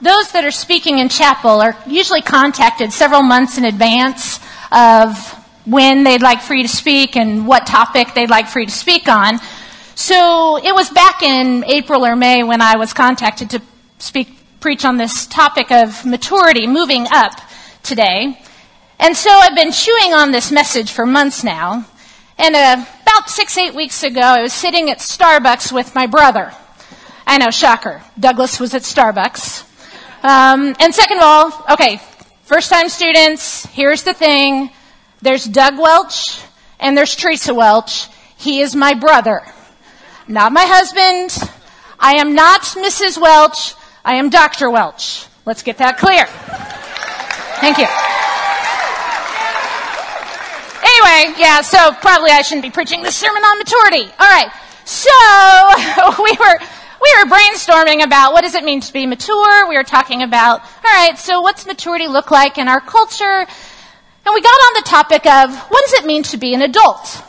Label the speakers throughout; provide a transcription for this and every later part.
Speaker 1: Those that are speaking in chapel are usually contacted several months in advance of when they'd like for you to speak and what topic they'd like for you to speak on. So it was back in April or May when I was contacted to speak, preach on this topic of maturity, moving up today. And so I've been chewing on this message for months now. And uh, about six, eight weeks ago, I was sitting at Starbucks with my brother. I know, shocker. Douglas was at Starbucks. Um, and second of all, okay, first time students, here's the thing. There's Doug Welch and there's Teresa Welch. He is my brother, not my husband. I am not Mrs. Welch. I am Dr. Welch. Let's get that clear. Thank you. Anyway, yeah, so probably I shouldn't be preaching this sermon on maturity. All right. So we were we were brainstorming about what does it mean to be mature. We were talking about, all right, so what's maturity look like in our culture? And we got on the topic of what does it mean to be an adult?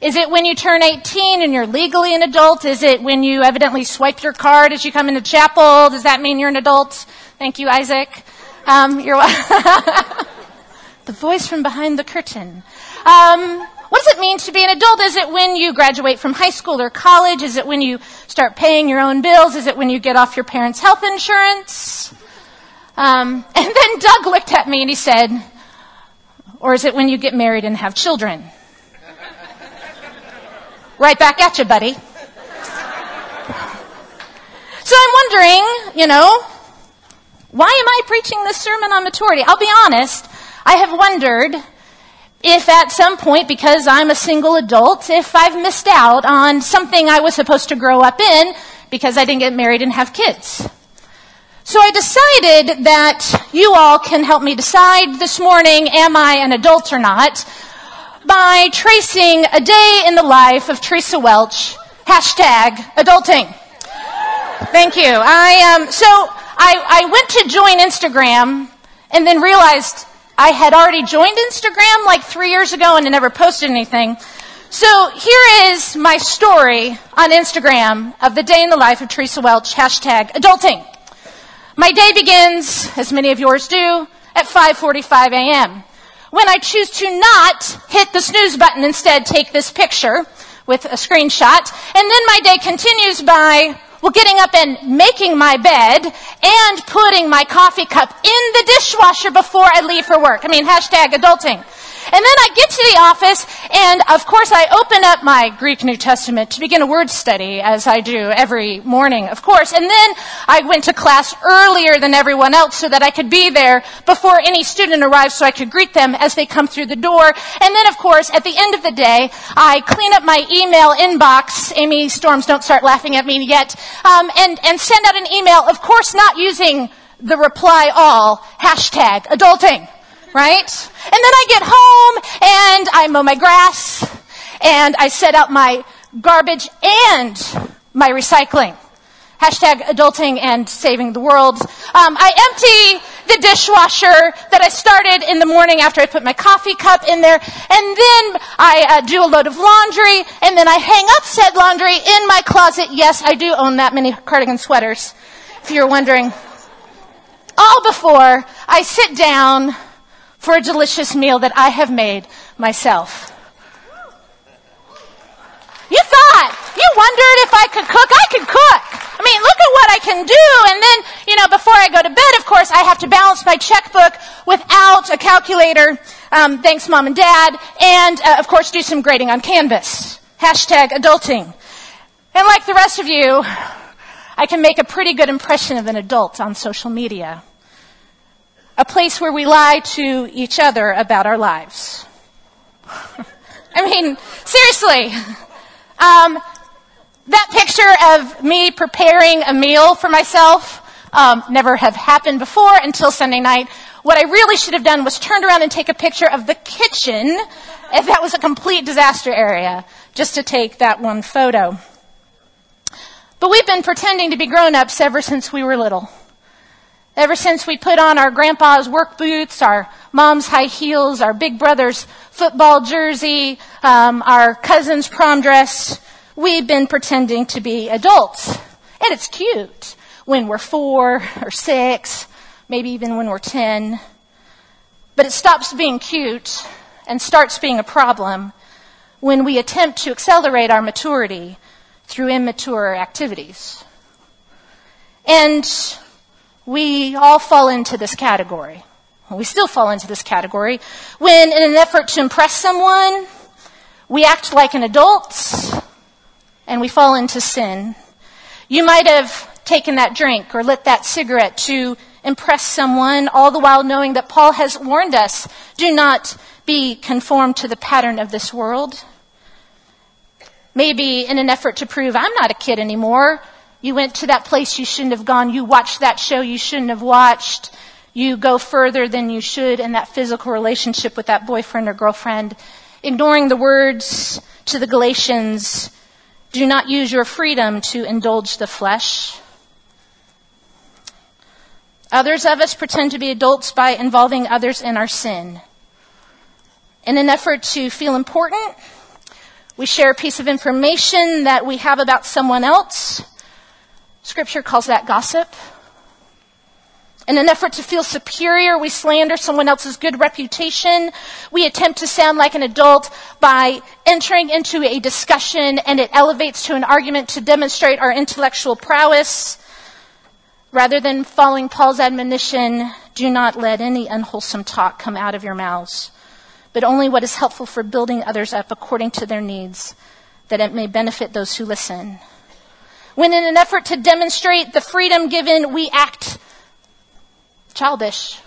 Speaker 1: Is it when you turn 18 and you're legally an adult? Is it when you evidently swipe your card as you come into chapel? Does that mean you're an adult? Thank you, Isaac. Um, you're the voice from behind the curtain. Um, what does it mean to be an adult? Is it when you graduate from high school or college? Is it when you start paying your own bills? Is it when you get off your parents' health insurance? Um, and then Doug looked at me and he said, or is it when you get married and have children? right back at you, buddy. So I'm wondering, you know, why am I preaching this sermon on maturity? I'll be honest, I have wondered if at some point, because I'm a single adult, if I've missed out on something I was supposed to grow up in because I didn't get married and have kids. So I decided that you all can help me decide this morning, am I an adult or not, by tracing a day in the life of Teresa Welch, hashtag adulting. Thank you. I, um, so I, I went to join Instagram and then realized I had already joined Instagram like three years ago and I never posted anything. So here is my story on Instagram of the day in the life of Teresa Welch, hashtag adulting. My day begins, as many of yours do, at 5.45 a.m. When I choose to not hit the snooze button, instead take this picture with a screenshot, and then my day continues by well, getting up and making my bed and putting my coffee cup in the dishwasher before I leave for work. I mean, hashtag adulting. And then I get to the office, and of course I open up my Greek New Testament to begin a word study, as I do every morning, of course. And then I went to class earlier than everyone else so that I could be there before any student arrives so I could greet them as they come through the door. And then, of course, at the end of the day, I clean up my email inbox. Amy Storms, don't start laughing at me yet. Um, and, and send out an email, of course not using the reply all, hashtag adulting right? And then I get home and I mow my grass and I set out my garbage and my recycling. Hashtag adulting and saving the world. Um, I empty the dishwasher that I started in the morning after I put my coffee cup in there, and then I uh, do a load of laundry, and then I hang up said laundry in my closet. Yes, I do own that many cardigan sweaters, if you're wondering. All before I sit down for a delicious meal that I have made myself. You thought, you wondered if I could cook. I could cook. I mean, look at what I can do. And then, you know, before I go to bed, of course, I have to balance my checkbook without a calculator. Um, thanks, mom and dad. And, uh, of course, do some grading on Canvas. Hashtag adulting. And like the rest of you, I can make a pretty good impression of an adult on social media a place where we lie to each other about our lives. I mean, seriously. Um, that picture of me preparing a meal for myself um, never have happened before until Sunday night. What I really should have done was turned around and take a picture of the kitchen, if that was a complete disaster area, just to take that one photo. But we've been pretending to be grown-ups ever since we were little. Ever since we put on our grandpa's work boots, our mom's high heels, our big brother's football jersey, um, our cousin's prom dress, we've been pretending to be adults. And it's cute. when we're four or six, maybe even when we're 10. But it stops being cute and starts being a problem when we attempt to accelerate our maturity through immature activities. And we all fall into this category. We still fall into this category when in an effort to impress someone, we act like an adult and we fall into sin. You might have taken that drink or lit that cigarette to impress someone, all the while knowing that Paul has warned us, do not be conformed to the pattern of this world. Maybe in an effort to prove I'm not a kid anymore, you went to that place you shouldn't have gone, you watched that show you shouldn't have watched, you go further than you should in that physical relationship with that boyfriend or girlfriend, ignoring the words to the Galatians, do not use your freedom to indulge the flesh. Others of us pretend to be adults by involving others in our sin. In an effort to feel important, we share a piece of information that we have about someone else. Scripture calls that gossip. In an effort to feel superior, we slander someone else's good reputation. We attempt to sound like an adult by entering into a discussion and it elevates to an argument to demonstrate our intellectual prowess. Rather than following Paul's admonition, do not let any unwholesome talk come out of your mouths, but only what is helpful for building others up according to their needs, that it may benefit those who listen. When in an effort to demonstrate the freedom given, we act childish,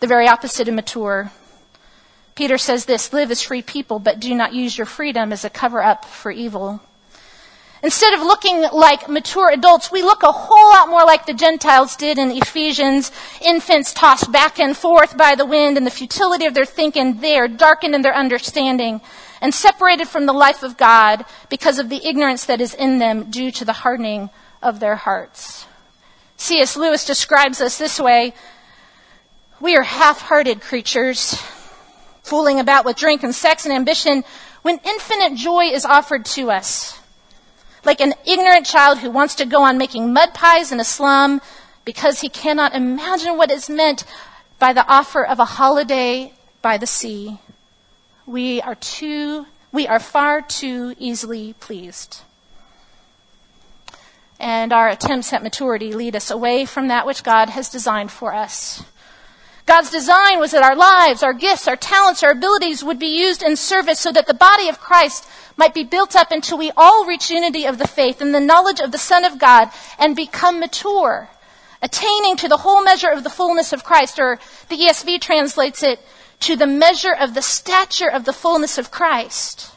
Speaker 1: the very opposite of mature. Peter says this, live as free people, but do not use your freedom as a cover up for evil. Instead of looking like mature adults, we look a whole lot more like the Gentiles did in Ephesians. Infants tossed back and forth by the wind and the futility of their thinking there, darkened in their understanding, and separated from the life of God because of the ignorance that is in them due to the hardening of their hearts. C.S. Lewis describes us this way. We are half-hearted creatures, fooling about with drink and sex and ambition when infinite joy is offered to us like an ignorant child who wants to go on making mud pies in a slum because he cannot imagine what is meant by the offer of a holiday by the sea. We are too, we are far too easily pleased. And our attempts at maturity lead us away from that which God has designed for us. God's design was that our lives, our gifts, our talents, our abilities would be used in service so that the body of Christ might be built up until we all reach unity of the faith and the knowledge of the Son of God and become mature, attaining to the whole measure of the fullness of Christ, or the ESV translates it, to the measure of the stature of the fullness of Christ.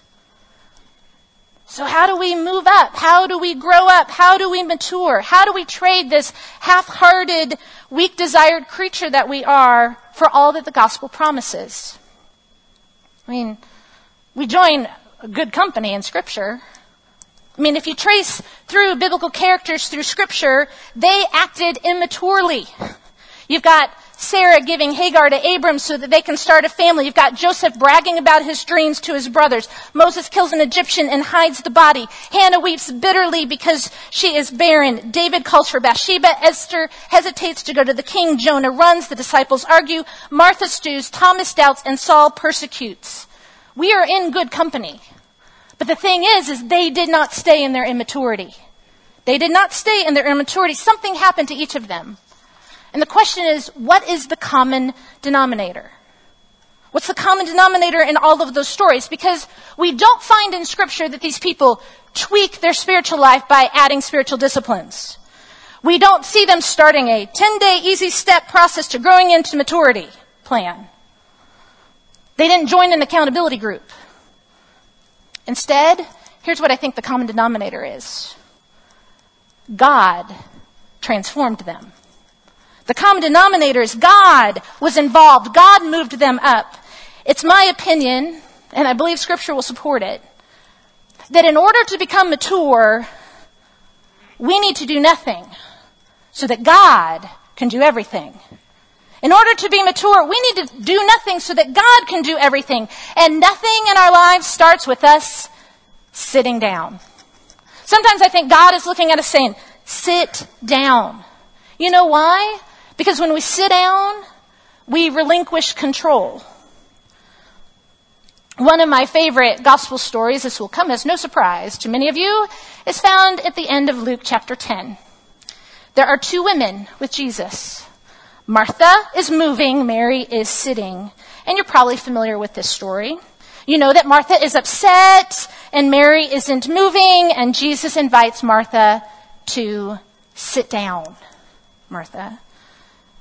Speaker 1: So how do we move up? How do we grow up? How do we mature? How do we trade this half-hearted, weak desired creature that we are for all that the gospel promises? I mean, we join good company in scripture. I mean, if you trace through biblical characters through scripture, they acted immaturely. You've got Sarah giving Hagar to Abram so that they can start a family. You've got Joseph bragging about his dreams to his brothers. Moses kills an Egyptian and hides the body. Hannah weeps bitterly because she is barren. David calls for Bathsheba. Esther hesitates to go to the king. Jonah runs. The disciples argue. Martha stews. Thomas doubts. And Saul persecutes. We are in good company. But the thing is, is they did not stay in their immaturity. They did not stay in their immaturity. Something happened to each of them. And the question is, what is the common denominator? What's the common denominator in all of those stories? Because we don't find in scripture that these people tweak their spiritual life by adding spiritual disciplines. We don't see them starting a 10 day easy step process to growing into maturity plan. They didn't join an accountability group. Instead, here's what I think the common denominator is. God transformed them. The common denominator is God was involved. God moved them up. It's my opinion, and I believe scripture will support it, that in order to become mature, we need to do nothing so that God can do everything. In order to be mature, we need to do nothing so that God can do everything. And nothing in our lives starts with us sitting down. Sometimes I think God is looking at us saying, sit down. You know why? Because when we sit down, we relinquish control. One of my favorite gospel stories, this will come as no surprise to many of you, is found at the end of Luke chapter 10. There are two women with Jesus. Martha is moving, Mary is sitting. And you're probably familiar with this story. You know that Martha is upset and Mary isn't moving and Jesus invites Martha to sit down. Martha.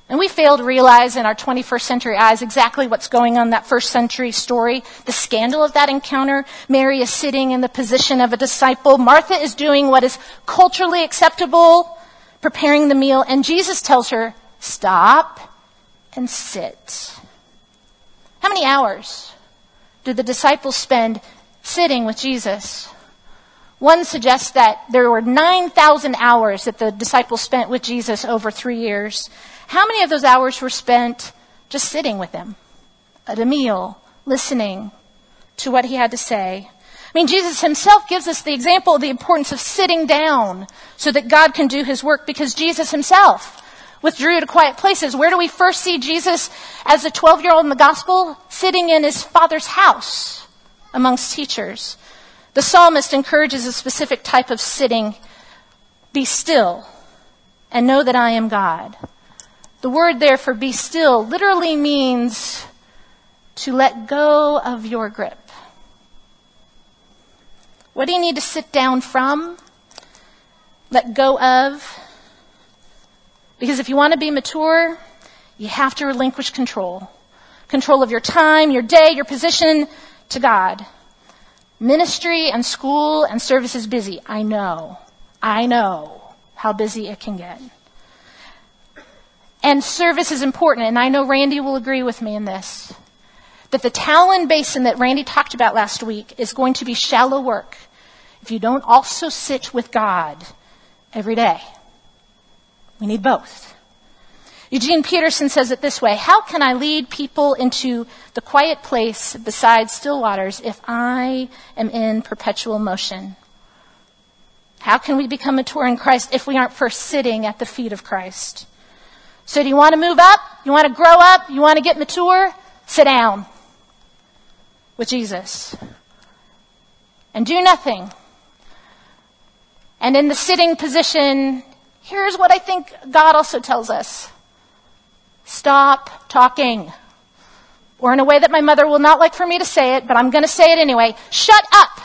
Speaker 1: And we fail to realize in our 21st century eyes exactly what's going on in that first century story. The scandal of that encounter. Mary is sitting in the position of a disciple. Martha is doing what is culturally acceptable, preparing the meal, and Jesus tells her, stop and sit. How many hours do the disciples spend sitting with Jesus? One suggests that there were 9,000 hours that the disciples spent with Jesus over three years. How many of those hours were spent just sitting with him at a meal, listening to what he had to say? I mean, Jesus himself gives us the example of the importance of sitting down so that God can do his work because Jesus himself withdrew to quiet places. Where do we first see Jesus as a 12 year old in the gospel? Sitting in his father's house amongst teachers. The psalmist encourages a specific type of sitting. Be still and know that I am God. The word there for be still literally means to let go of your grip. What do you need to sit down from? Let go of? Because if you want to be mature, you have to relinquish control. Control of your time, your day, your position to God. Ministry and school and service is busy. I know. I know how busy it can get. And service is important, and I know Randy will agree with me in this. That the Talon Basin that Randy talked about last week is going to be shallow work if you don't also sit with God every day. We need both. Eugene Peterson says it this way How can I lead people into the quiet place beside still waters if I am in perpetual motion? How can we become mature in Christ if we aren't first sitting at the feet of Christ? So, do you want to move up? You want to grow up? You want to get mature? Sit down with Jesus and do nothing. And in the sitting position, here's what I think God also tells us Stop talking. Or in a way that my mother will not like for me to say it, but I'm going to say it anyway. Shut up.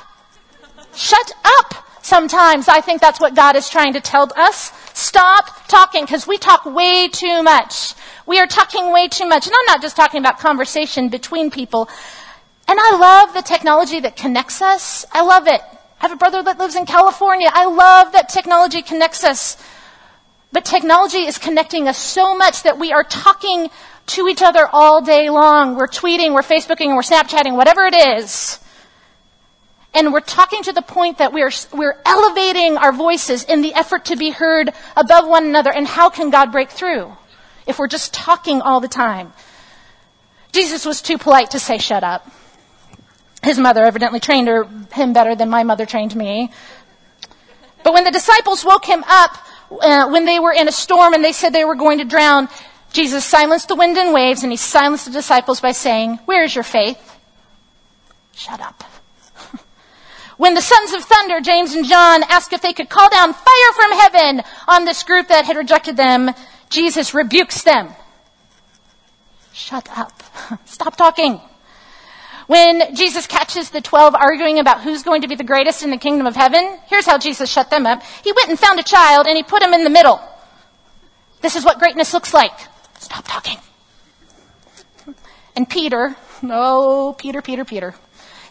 Speaker 1: Shut up. Sometimes I think that's what God is trying to tell us. Stop talking because we talk way too much. We are talking way too much. And I'm not just talking about conversation between people. And I love the technology that connects us. I love it. I have a brother that lives in California. I love that technology connects us. But technology is connecting us so much that we are talking to each other all day long. We're tweeting, we're Facebooking, we're Snapchatting, whatever it is. And we're talking to the point that we're, we're elevating our voices in the effort to be heard above one another. And how can God break through if we're just talking all the time? Jesus was too polite to say shut up. His mother evidently trained her, him better than my mother trained me. But when the disciples woke him up, uh, when they were in a storm and they said they were going to drown, Jesus silenced the wind and waves and he silenced the disciples by saying, Where is your faith? Shut up. When the sons of thunder, James and John, asked if they could call down fire from heaven on this group that had rejected them, Jesus rebukes them. Shut up. Stop talking. When Jesus catches the 12 arguing about who's going to be the greatest in the kingdom of heaven, here's how Jesus shut them up. He went and found a child and he put him in the middle. This is what greatness looks like. Stop talking. And Peter, oh, Peter, Peter, Peter.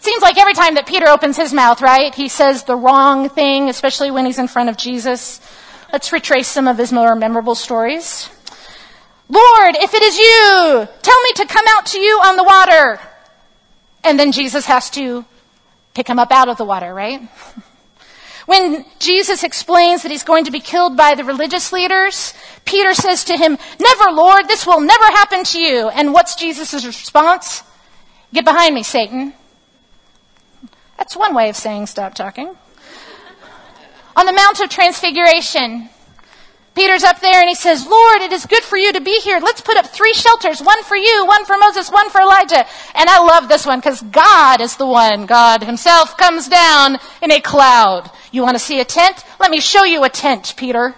Speaker 1: Seems like every time that Peter opens his mouth, right, he says the wrong thing, especially when he's in front of Jesus. Let's retrace some of his more memorable stories. Lord, if it is you, tell me to come out to you on the water. And then Jesus has to pick him up out of the water, right? When Jesus explains that he's going to be killed by the religious leaders, Peter says to him, Never, Lord, this will never happen to you. And what's Jesus' response? Get behind me, Satan. That's one way of saying stop talking. On the Mount of Transfiguration, Peter's up there and he says, Lord, it is good for you to be here. Let's put up three shelters. One for you, one for Moses, one for Elijah. And I love this one because God is the one. God himself comes down in a cloud. You want to see a tent? Let me show you a tent, Peter.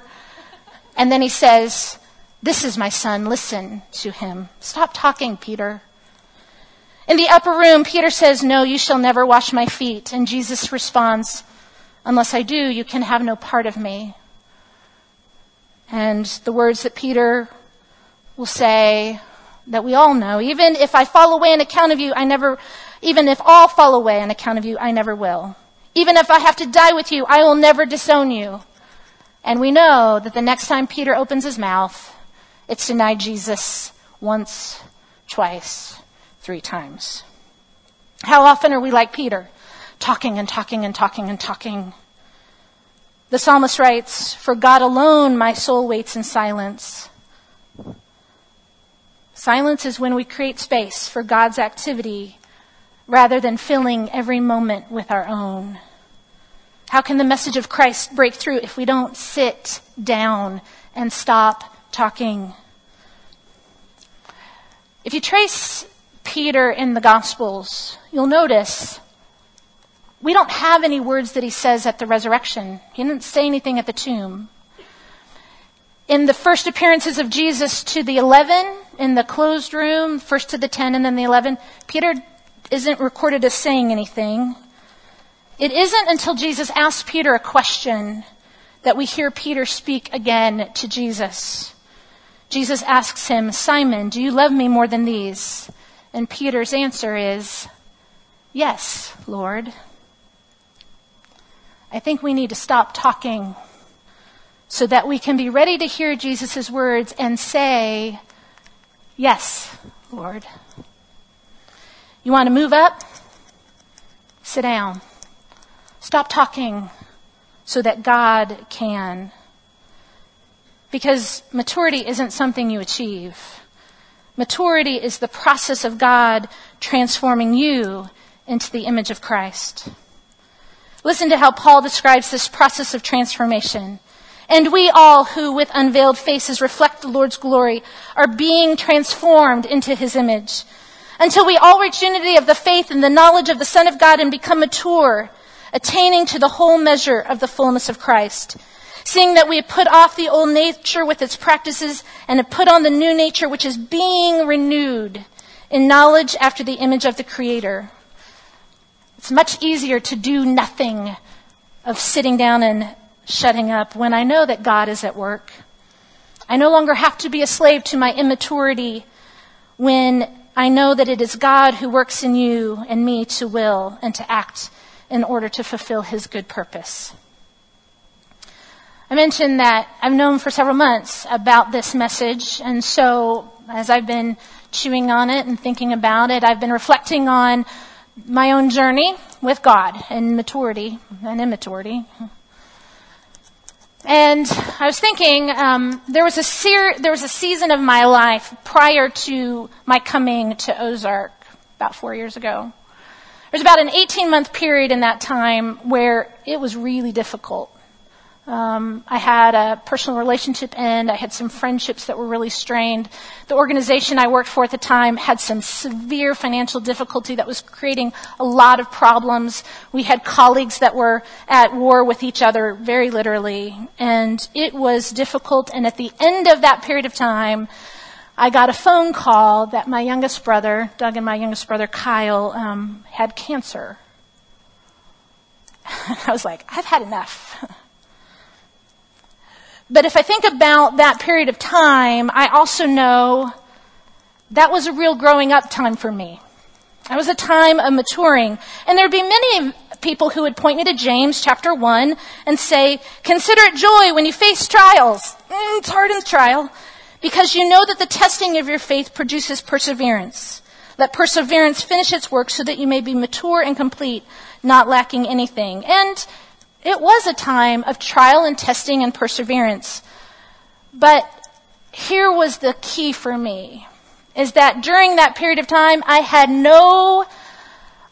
Speaker 1: And then he says, this is my son. Listen to him. Stop talking, Peter. In the upper room, Peter says, no, you shall never wash my feet. And Jesus responds, unless I do, you can have no part of me. And the words that Peter will say that we all know, even if I fall away on account of you, I never, even if all fall away on account of you, I never will. Even if I have to die with you, I will never disown you. And we know that the next time Peter opens his mouth, it's denied Jesus once, twice, three times. How often are we like Peter? Talking and talking and talking and talking the psalmist writes, For God alone my soul waits in silence. Silence is when we create space for God's activity rather than filling every moment with our own. How can the message of Christ break through if we don't sit down and stop talking? If you trace Peter in the Gospels, you'll notice we don't have any words that he says at the resurrection. He didn't say anything at the tomb. In the first appearances of Jesus to the 11 in the closed room, first to the 10 and then the 11, Peter isn't recorded as saying anything. It isn't until Jesus asks Peter a question that we hear Peter speak again to Jesus. Jesus asks him, Simon, do you love me more than these? And Peter's answer is, Yes, Lord. I think we need to stop talking so that we can be ready to hear Jesus' words and say, Yes, Lord. You want to move up? Sit down. Stop talking so that God can. Because maturity isn't something you achieve. Maturity is the process of God transforming you into the image of Christ. Listen to how Paul describes this process of transformation. And we all who with unveiled faces reflect the Lord's glory are being transformed into his image until we all reach unity of the faith and the knowledge of the Son of God and become mature, attaining to the whole measure of the fullness of Christ. Seeing that we have put off the old nature with its practices and have put on the new nature which is being renewed in knowledge after the image of the Creator. It's much easier to do nothing of sitting down and shutting up when I know that God is at work. I no longer have to be a slave to my immaturity when I know that it is God who works in you and me to will and to act in order to fulfill his good purpose. I mentioned that I've known for several months about this message, and so as I've been chewing on it and thinking about it, I've been reflecting on my own journey with God and maturity and immaturity. And I was thinking, um, there was a ser- there was a season of my life prior to my coming to Ozark about four years ago. There was about an 18 month period in that time where it was really difficult. Um, I had a personal relationship end. I had some friendships that were really strained. The organization I worked for at the time had some severe financial difficulty that was creating a lot of problems. We had colleagues that were at war with each other, very literally. And it was difficult. And at the end of that period of time, I got a phone call that my youngest brother, Doug and my youngest brother Kyle, um, had cancer. I was like, I've had enough. But if I think about that period of time, I also know that was a real growing up time for me. That was a time of maturing. And there'd be many people who would point me to James chapter 1 and say, consider it joy when you face trials. Mm, it's hard in the trial. Because you know that the testing of your faith produces perseverance. Let perseverance finish its work so that you may be mature and complete, not lacking anything. And it was a time of trial and testing and perseverance. But here was the key for me, is that during that period of time, I had no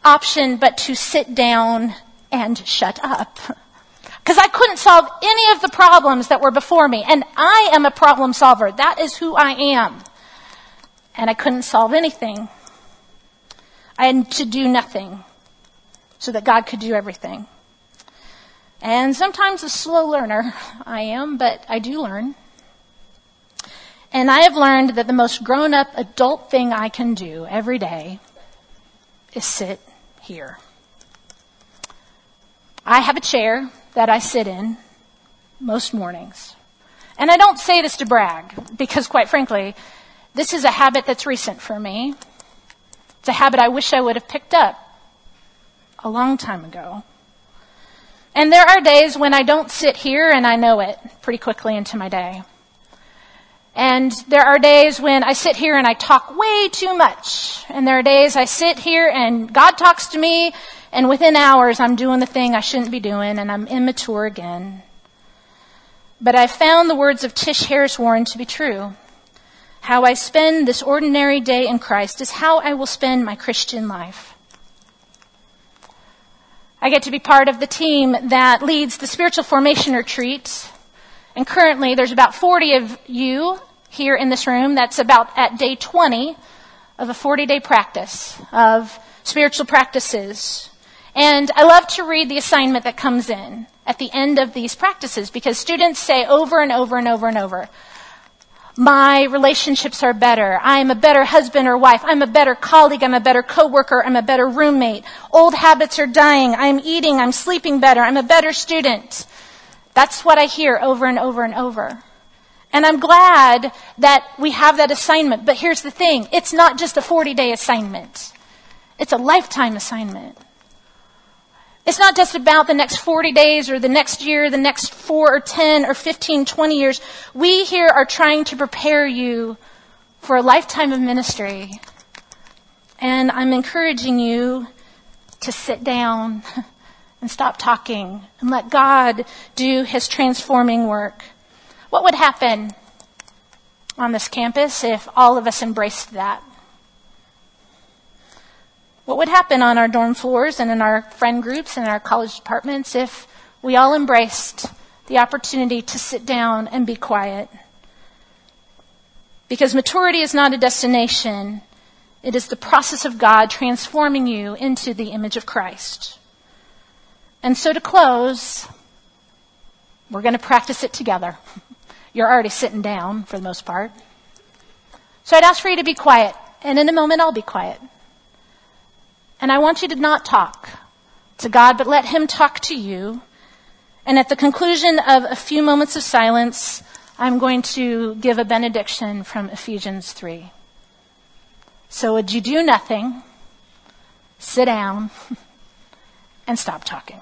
Speaker 1: option but to sit down and shut up. Because I couldn't solve any of the problems that were before me. And I am a problem solver. That is who I am. And I couldn't solve anything. I had to do nothing so that God could do everything. And sometimes a slow learner I am, but I do learn. And I have learned that the most grown up adult thing I can do every day is sit here. I have a chair that I sit in most mornings. And I don't say this to brag, because quite frankly, this is a habit that's recent for me. It's a habit I wish I would have picked up a long time ago. And there are days when I don't sit here and I know it pretty quickly into my day. And there are days when I sit here and I talk way too much. And there are days I sit here and God talks to me and within hours I'm doing the thing I shouldn't be doing and I'm immature again. But I found the words of Tish Harrison Warren to be true. How I spend this ordinary day in Christ is how I will spend my Christian life. I get to be part of the team that leads the spiritual formation retreat and currently there's about 40 of you here in this room. That's about at day 20 of a 40 day practice of spiritual practices. And I love to read the assignment that comes in at the end of these practices because students say over and over and over and over, my relationships are better. I'm a better husband or wife. I'm a better colleague. I'm a better coworker. I'm a better roommate. Old habits are dying. I'm eating. I'm sleeping better. I'm a better student. That's what I hear over and over and over. And I'm glad that we have that assignment. But here's the thing. It's not just a 40 day assignment. It's a lifetime assignment. It's not just about the next 40 days or the next year, the next 4 or 10 or 15, 20 years. We here are trying to prepare you for a lifetime of ministry. And I'm encouraging you to sit down and stop talking and let God do his transforming work. What would happen on this campus if all of us embraced that? What would happen on our dorm floors and in our friend groups and our college departments if we all embraced the opportunity to sit down and be quiet? Because maturity is not a destination. It is the process of God transforming you into the image of Christ. And so to close, we're going to practice it together. You're already sitting down for the most part. So I'd ask for you to be quiet. And in a moment, I'll be quiet. And I want you to not talk to God, but let Him talk to you. And at the conclusion of a few moments of silence, I'm going to give a benediction from Ephesians 3. So would you do nothing, sit down, and stop talking?